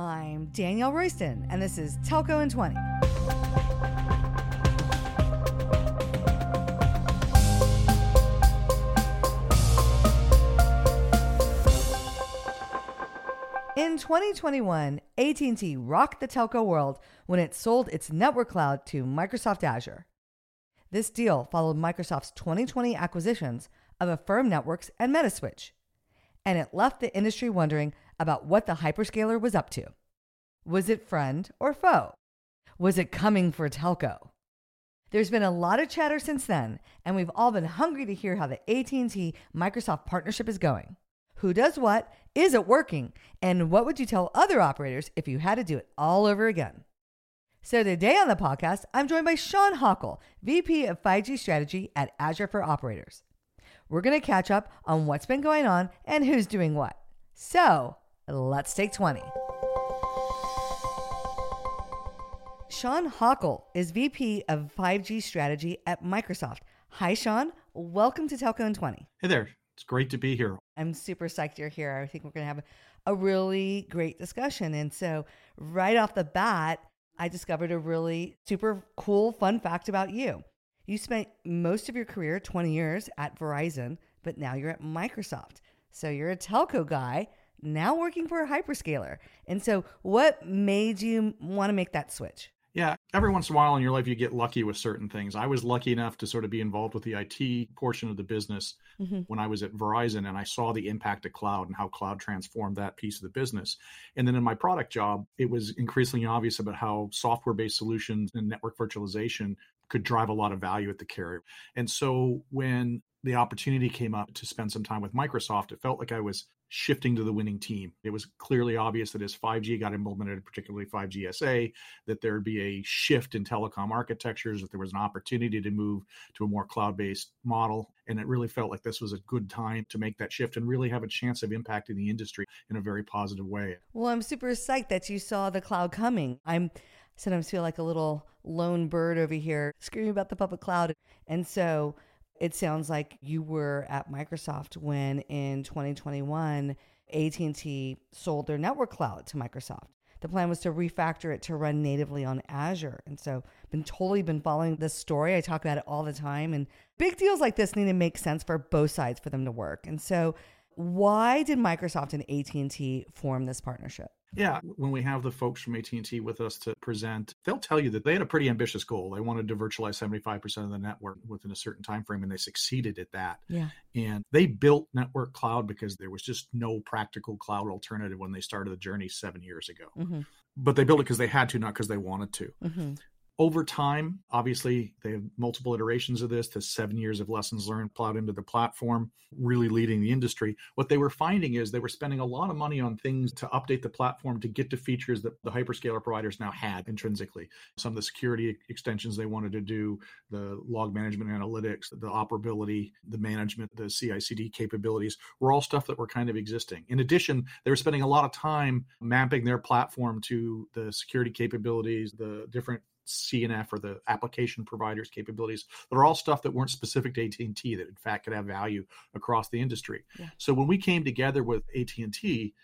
I'm Danielle Royston, and this is Telco in 20. In 2021, AT&T rocked the telco world when it sold its network cloud to Microsoft Azure. This deal followed Microsoft's 2020 acquisitions of Affirm Networks and Metaswitch, and it left the industry wondering about what the hyperscaler was up to. Was it friend or foe? Was it coming for telco? There's been a lot of chatter since then, and we've all been hungry to hear how the AT&T Microsoft partnership is going. Who does what? Is it working? And what would you tell other operators if you had to do it all over again? So today on the podcast, I'm joined by Shawn Hakl, VP of 5G Strategy at Azure for Operators. We're going to catch up on what's been going on and who's doing what. So let's take 20. Shawn Hakl is VP of 5G Strategy at Microsoft. Hi, Shawn. Welcome to Telco in 20. Hey there. It's great to be here. I'm super psyched you're here. I think we're going to have a really great discussion. And so, right off the bat, I discovered a really super cool, fun fact about you. You spent most of your career, 20 years, at Verizon, but now you're at Microsoft. So, you're a telco guy now working for a hyperscaler. And so, what made you want to make that switch? Yeah, every once in a while in your life, you get lucky with certain things. I was lucky enough to sort of be involved with the IT portion of the business mm-hmm. when I was at Verizon, and I saw the impact of cloud and how cloud transformed that piece of the business. And then in my product job, it was increasingly obvious about how software based solutions and network virtualization could drive a lot of value at the carrier. And so when the opportunity came up to spend some time with Microsoft, it felt like I was shifting to the winning team. It was clearly obvious that as 5G got implemented, particularly 5G SA, that there would be a shift in telecom architectures, that there was an opportunity to move to a more cloud based model. And it really felt like this was a good time to make that shift and really have a chance of impacting the industry in a very positive way. Well, I'm super psyched that you saw the cloud coming. I'm sometimes feel like a little lone bird over here screaming about the public cloud. And so it sounds like you were at Microsoft when in 2021 AT&T sold their network cloud to Microsoft. The plan was to refactor it to run natively on Azure. And so been totally been following this story. I talk about it all the time and big deals like this need to make sense for both sides for them to work. And so why did Microsoft and AT&T form this partnership? Yeah, when we have the folks from AT&T with us to present, they'll tell you that they had a pretty ambitious goal. They wanted to virtualize 75% of the network within a certain time frame and they succeeded at that. Yeah. And they built network cloud because there was just no practical cloud alternative when they started the journey 7 years ago. Mm-hmm. But they built it because they had to, not because they wanted to. Mm-hmm over time, obviously, they have multiple iterations of this to seven years of lessons learned plowed into the platform, really leading the industry. What they were finding is they were spending a lot of money on things to update the platform to get to features that the hyperscaler providers now had intrinsically. Some of the security extensions they wanted to do, the log management analytics, the operability, the management, the CI CD capabilities were all stuff that were kind of existing. In addition, they were spending a lot of time mapping their platform to the security capabilities, the different CNF or the application providers capabilities that are all stuff that weren't specific to AT&T that in fact could have value across the industry. Yeah. So when we came together with AT&T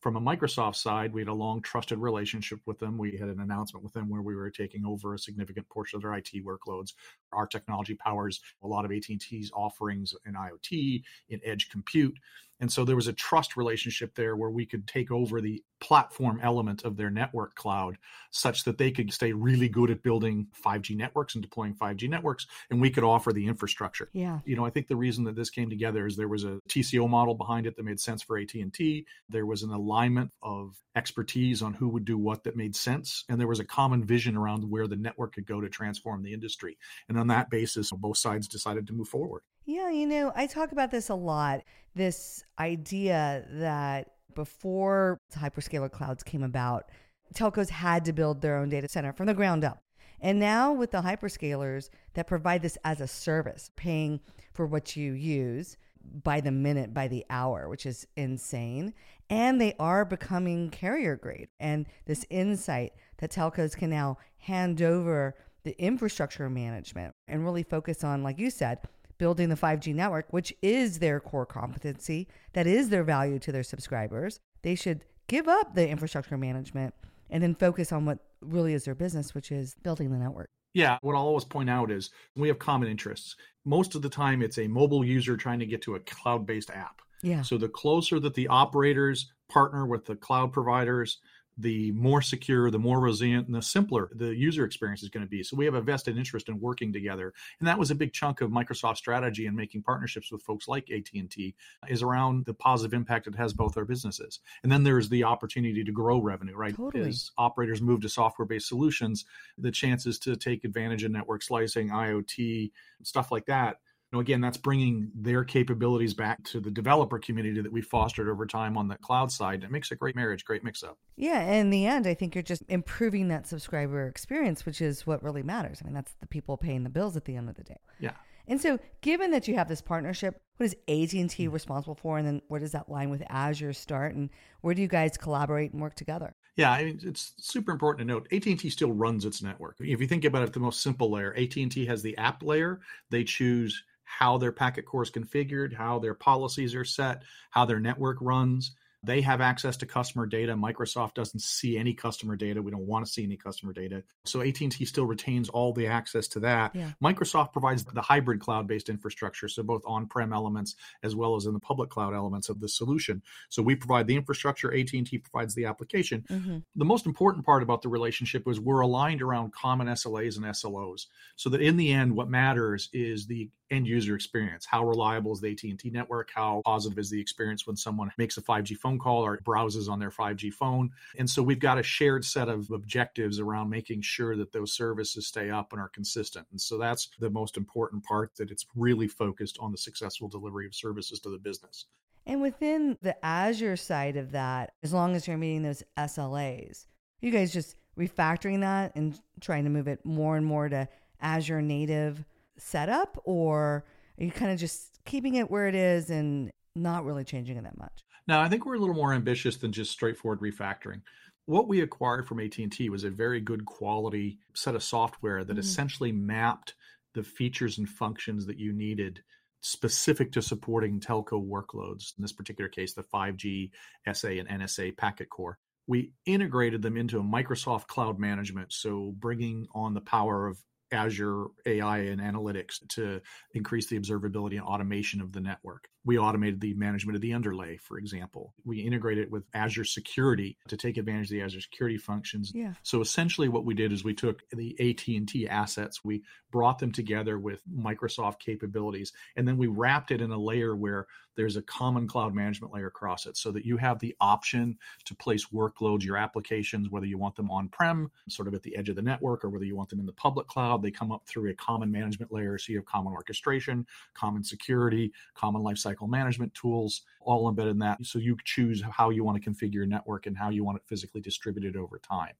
from a Microsoft side, we had a long trusted relationship with them. We had an announcement with them where we were taking over a significant portion of their IT workloads. Our technology powers a lot of AT&T's offerings in IoT, in edge compute. And so there was a trust relationship there where we could take over the platform element of their network cloud such that they could stay really good at building 5G networks and deploying 5G networks and we could offer the infrastructure. Yeah. You know, I think the reason that this came together is there was a TCO model behind it that made sense for AT&T. There was an alignment of expertise on who would do what that made sense and there was a common vision around where the network could go to transform the industry. And on that basis both sides decided to move forward. Yeah, you know, I talk about this a lot this idea that before hyperscaler clouds came about, telcos had to build their own data center from the ground up. And now with the hyperscalers that provide this as a service, paying for what you use by the minute, by the hour, which is insane. And they are becoming carrier grade. And this insight that telcos can now hand over the infrastructure management and really focus on, like you said, building the 5G network, which is their core competency, that is their value to their subscribers. They should give up the infrastructure management and then focus on what really is their business, which is building the network. Yeah, what I'll always point out is we have common interests. Most of the time, it's a mobile user trying to get to a cloud based app. Yeah. So the closer that the operators partner with the cloud providers, the more secure, the more resilient, and the simpler the user experience is going to be. So we have a vested interest in working together, and that was a big chunk of Microsoft's strategy in making partnerships with folks like AT and T uh, is around the positive impact it has both our businesses. And then there's the opportunity to grow revenue, right? Totally. As operators move to software-based solutions, the chances to take advantage of network slicing, IoT, stuff like that know, again, that's bringing their capabilities back to the developer community that we fostered over time on the cloud side. It makes a great marriage, great mix up. Yeah. In the end, I think you're just improving that subscriber experience, which is what really matters. I mean, that's the people paying the bills at the end of the day. Yeah. And so, given that you have this partnership, what is AT and T mm. responsible for, and then where does that line with Azure start, and where do you guys collaborate and work together? Yeah, I mean, it's super important to note. AT and T still runs its network. If you think about it, the most simple layer, AT and T has the app layer. They choose how their packet core is configured, how their policies are set, how their network runs. They have access to customer data. Microsoft doesn't see any customer data. We don't want to see any customer data. So AT&T still retains all the access to that. Yeah. Microsoft provides the hybrid cloud-based infrastructure, so both on-prem elements as well as in the public cloud elements of the solution. So we provide the infrastructure, AT&T provides the application. Mm-hmm. The most important part about the relationship is we're aligned around common SLAs and SLOs, so that in the end, what matters is the end user experience. How reliable is the AT&T network? How positive is the experience when someone makes a 5G phone call or browses on their 5G phone? And so we've got a shared set of objectives around making sure that those services stay up and are consistent. And so that's the most important part that it's really focused on the successful delivery of services to the business. And within the Azure side of that, as long as you're meeting those SLAs, you guys just refactoring that and trying to move it more and more to Azure native setup, or are you kind of just keeping it where it is and not really changing it that much? Now, I think we're a little more ambitious than just straightforward refactoring. What we acquired from AT&T was a very good quality set of software that mm-hmm. essentially mapped the features and functions that you needed specific to supporting telco workloads, in this particular case, the 5G, SA, and NSA packet core. We integrated them into a Microsoft cloud management, so bringing on the power of Azure AI and analytics to increase the observability and automation of the network. We automated the management of the underlay, for example. We integrated with Azure Security to take advantage of the Azure Security functions. Yeah. So essentially what we did is we took the AT&T assets, we brought them together with Microsoft capabilities, and then we wrapped it in a layer where there's a common cloud management layer across it so that you have the option to place workloads, your applications, whether you want them on-prem, sort of at the edge of the network, or whether you want them in the public cloud. They come up through a common management layer. So you have common orchestration, common security, common lifecycle lifecycle management tools all embedded in that. So you choose how you want to configure your network and how you want it physically distributed over time.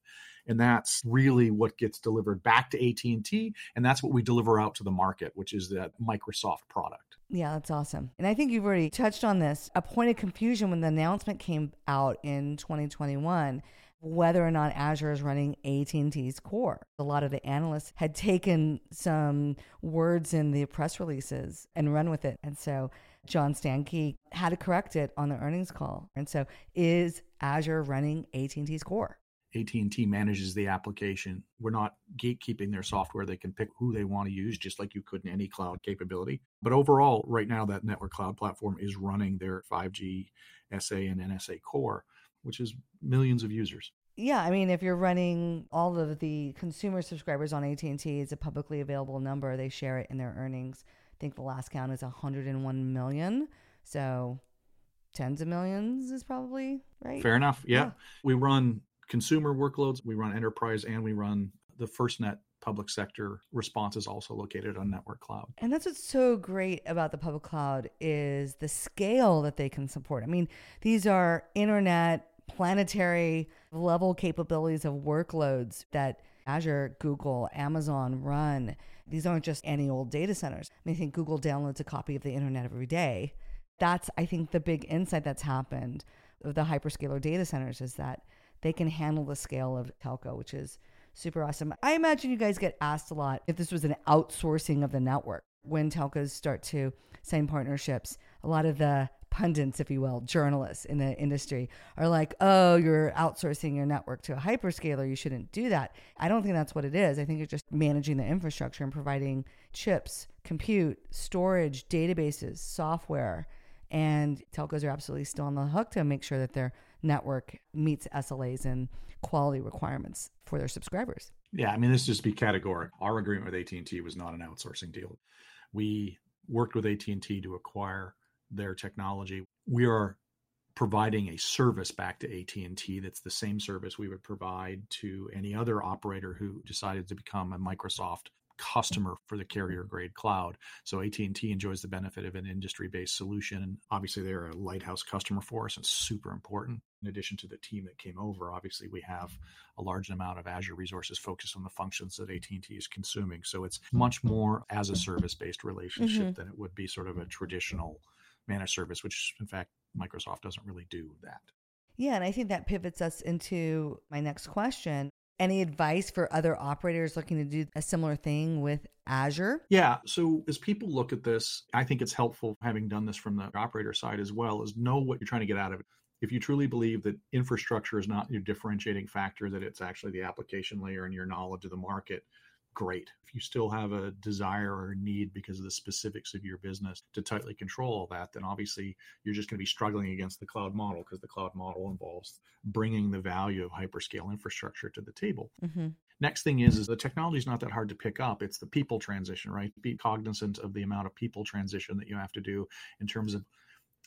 And that's really what gets delivered back to AT&T and that's what we deliver out to the market, which is that Microsoft product. Yeah, that's awesome. And I think you've already touched on this. A point of confusion when the announcement came out in 2021 whether or not Azure is running AT&T's core. A lot of the analysts had taken some words in the press releases and run with it. And so John Stankey had to correct it on the earnings call. And so, is Azure running AT&T's core? AT&T manages the application. We're not gatekeeping their software. They can pick who they want to use just like you could in any cloud capability. But overall, right now that network cloud platform is running their 5G SA and NSA core, which is millions of users. Yeah, I mean if you're running all of the consumer subscribers on AT&T, it's a publicly available number. They share it in their earnings. I think the last count is 101 million. So tens of millions is probably right. Fair enough. Yeah. yeah. We run consumer workloads, we run enterprise, and we run the FirstNet public sector response is also located on network cloud. And that's what's so great about the public cloud is the scale that they can support. I mean, these are internet planetary level capabilities of workloads that Azure, Google, Amazon run these aren't just any old data centers. I, mean, I think Google downloads a copy of the internet every day. That's, I think, the big insight that's happened of the hyperscaler data centers is that they can handle the scale of telco, which is super awesome. I imagine you guys get asked a lot if this was an outsourcing of the network when telcos start to sign partnerships. A lot of the pundits, if you will, journalists in the industry are like, oh, you're outsourcing your network to a hyperscaler. You shouldn't do that. I don't think that's what it is. I think it's just managing the infrastructure and providing chips, compute, storage, databases, software. And telcos are absolutely still on the hook to make sure that their network meets SLAs and quality requirements for their subscribers. Yeah, I mean, this just be categoric. Our agreement with AT&T was not an outsourcing deal. We worked with AT&T to acquire their technology. We are providing a service back to AT&T that's the same service we would provide to any other operator who decided to become a Microsoft customer for the carrier grade cloud. So AT&T enjoys the benefit of an industry-based solution and obviously they're a lighthouse customer for us and super important. In addition to the team that came over, obviously we have a large amount of Azure resources focused on the functions that AT&T is consuming. So it's much more as a service-based relationship mm-hmm. than it would be sort of a traditional managed service which in fact Microsoft doesn't really do that. Yeah, and I think that pivots us into my next question. Any advice for other operators looking to do a similar thing with Azure? Yeah. So as people look at this, I think it's helpful having done this from the operator side as well, is know what you're trying to get out of it. If you truly believe that infrastructure is not your differentiating factor, that it's actually the application layer and your knowledge of the market, great. If you still have a desire or need because of the specifics of your business to tightly control all that, then obviously you're just going to be struggling against the cloud model because the cloud model involves bringing the value of hyperscale infrastructure to the table. Mm-hmm. Next thing is, is the technology is not that hard to pick up. It's the people transition, right? Be cognizant of the amount of people transition that you have to do in terms of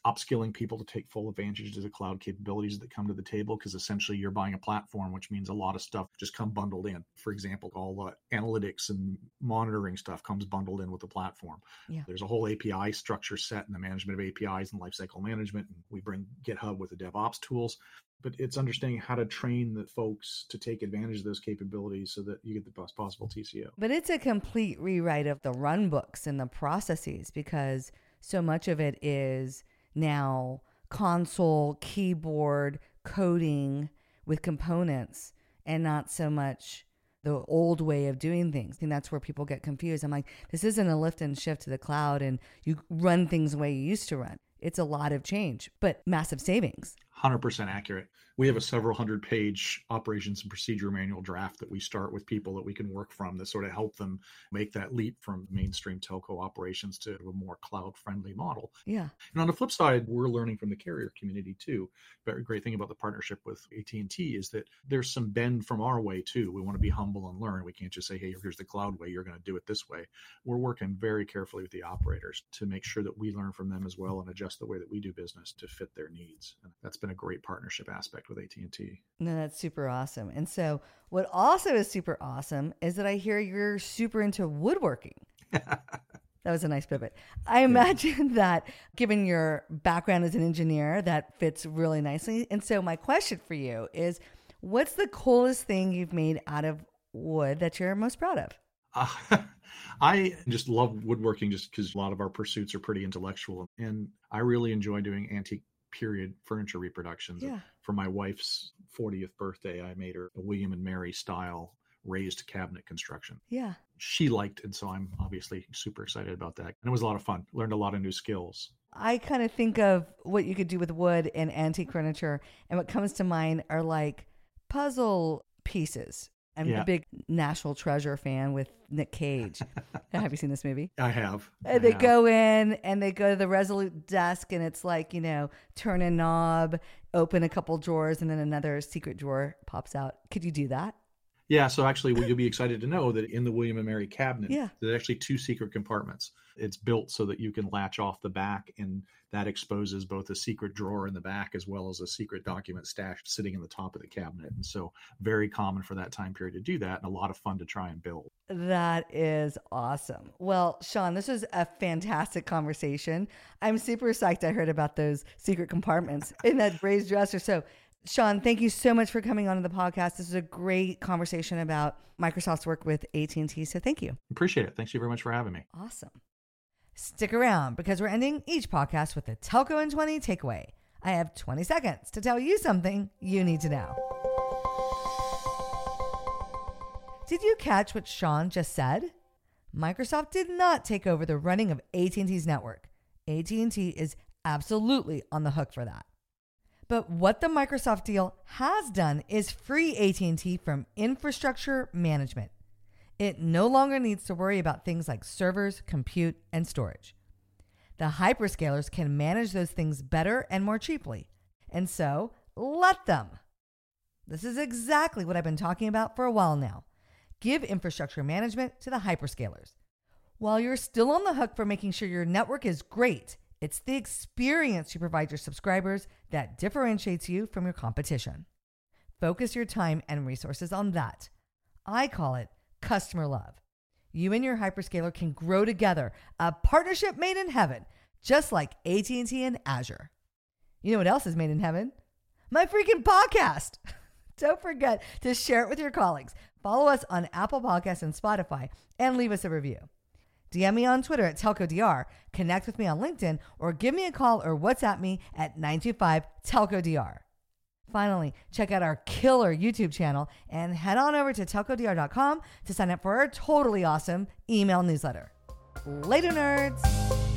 upskilling people to take full advantage of the cloud capabilities that come to the table because essentially you're buying a platform which means a lot of stuff just come bundled in. For example all the analytics and monitoring stuff comes bundled in with the platform. Yeah. there's a whole api structure set in the management of apis and lifecycle management and we bring github with the devops tools. But it's understanding how to train the folks to take advantage of those capabilities so that you get the best possible tco but it's a complete rewrite of the run books and the processes because so much of it is now console, keyboard, coding with components and not so much the old way of doing things. And that's where people get confused. I'm like, this isn't a lift and shift to the cloud and you run things the way you used to run. It's a lot of change, but massive savings. 100% accurate we have a several hundred page operations and procedure manual draft that we start with people that we can work from that sort of help them make that leap from mainstream telco operations to a more cloud friendly model. Yeah. And on the flip side, we're learning from the carrier community too. Very great thing about the partnership with AT&T is that there's some bend from our way too. We want to be humble and learn. We can't just say, "Hey, here's the cloud way, you're going to do it this way." We're working very carefully with the operators to make sure that we learn from them as well and adjust the way that we do business to fit their needs. And that's been a great partnership aspect with AT&T. No, that's super awesome. And so what also is super awesome is that I hear you're super into woodworking. That was a nice pivot. I imagine that given your background as an engineer, that fits really nicely. And so, my question for you is what's the coolest thing you've made out of wood that you're most proud of? Uh, I just love woodworking just because a lot of our pursuits are pretty intellectual. And I really enjoy doing antique period furniture reproductions. Yeah. For my wife's 40th birthday, I made her a William and Mary style raised cabinet construction. Yeah. She liked and so I'm obviously super excited about that. And it was a lot of fun. Learned a lot of new skills. I kind of think of what you could do with wood and antique furniture, and what comes to mind are like puzzle pieces I'm yeah. a big National Treasure fan with Nick Cage. have you seen this movie? I have. Uh, I they have. go in and they go to the Resolute desk, and it's like, you know, turn a knob, open a couple drawers, and then another secret drawer pops out. Could you do that? Yeah, so actually, you'll be excited to know that in the William and Mary cabinet, yeah. there's actually two secret compartments. It's built so that you can latch off the back, and that exposes both a secret drawer in the back as well as a secret document stashed sitting in the top of the cabinet. And so, very common for that time period to do that, and a lot of fun to try and build. That is awesome. Well, Shawn, this was a fantastic conversation. I'm super psyched I heard about those secret compartments in that raised dresser. So, Shawn, thank you so much for coming on to the podcast. This is a great conversation about Microsoft's work with AT&T. So thank you. Appreciate it. Thanks you very much for having me. Awesome. Stick around because we're ending each podcast with a Telco in 20 takeaway. I have 20 seconds to tell you something you need to know. Did you catch what Shawn just said? Microsoft did not take over the running of AT&T's network. AT&T is absolutely on the hook for that. But what the Microsoft deal has done is free AT&T from infrastructure management. It no longer needs to worry about things like servers, compute, and storage. The hyperscalers can manage those things better and more cheaply. And so, let them. This is exactly what I've been talking about for a while now. Give infrastructure management to the hyperscalers. While you're still on the hook for making sure your network is great, it's the experience you provide your subscribers that differentiates you from your competition. Focus your time and resources on that. I call it customer love. You and your hyperscaler can grow together, a partnership made in heaven, just like AT&T and Azure. You know what else is made in heaven? My freaking podcast. Don't forget to share it with your colleagues. Follow us on Apple Podcasts and Spotify and leave us a review. DM me on Twitter at TelcoDR, connect with me on LinkedIn, or give me a call or WhatsApp me at 925 TelcoDR. Finally, check out our killer YouTube channel and head on over to telcodr.com to sign up for our totally awesome email newsletter. Later, nerds!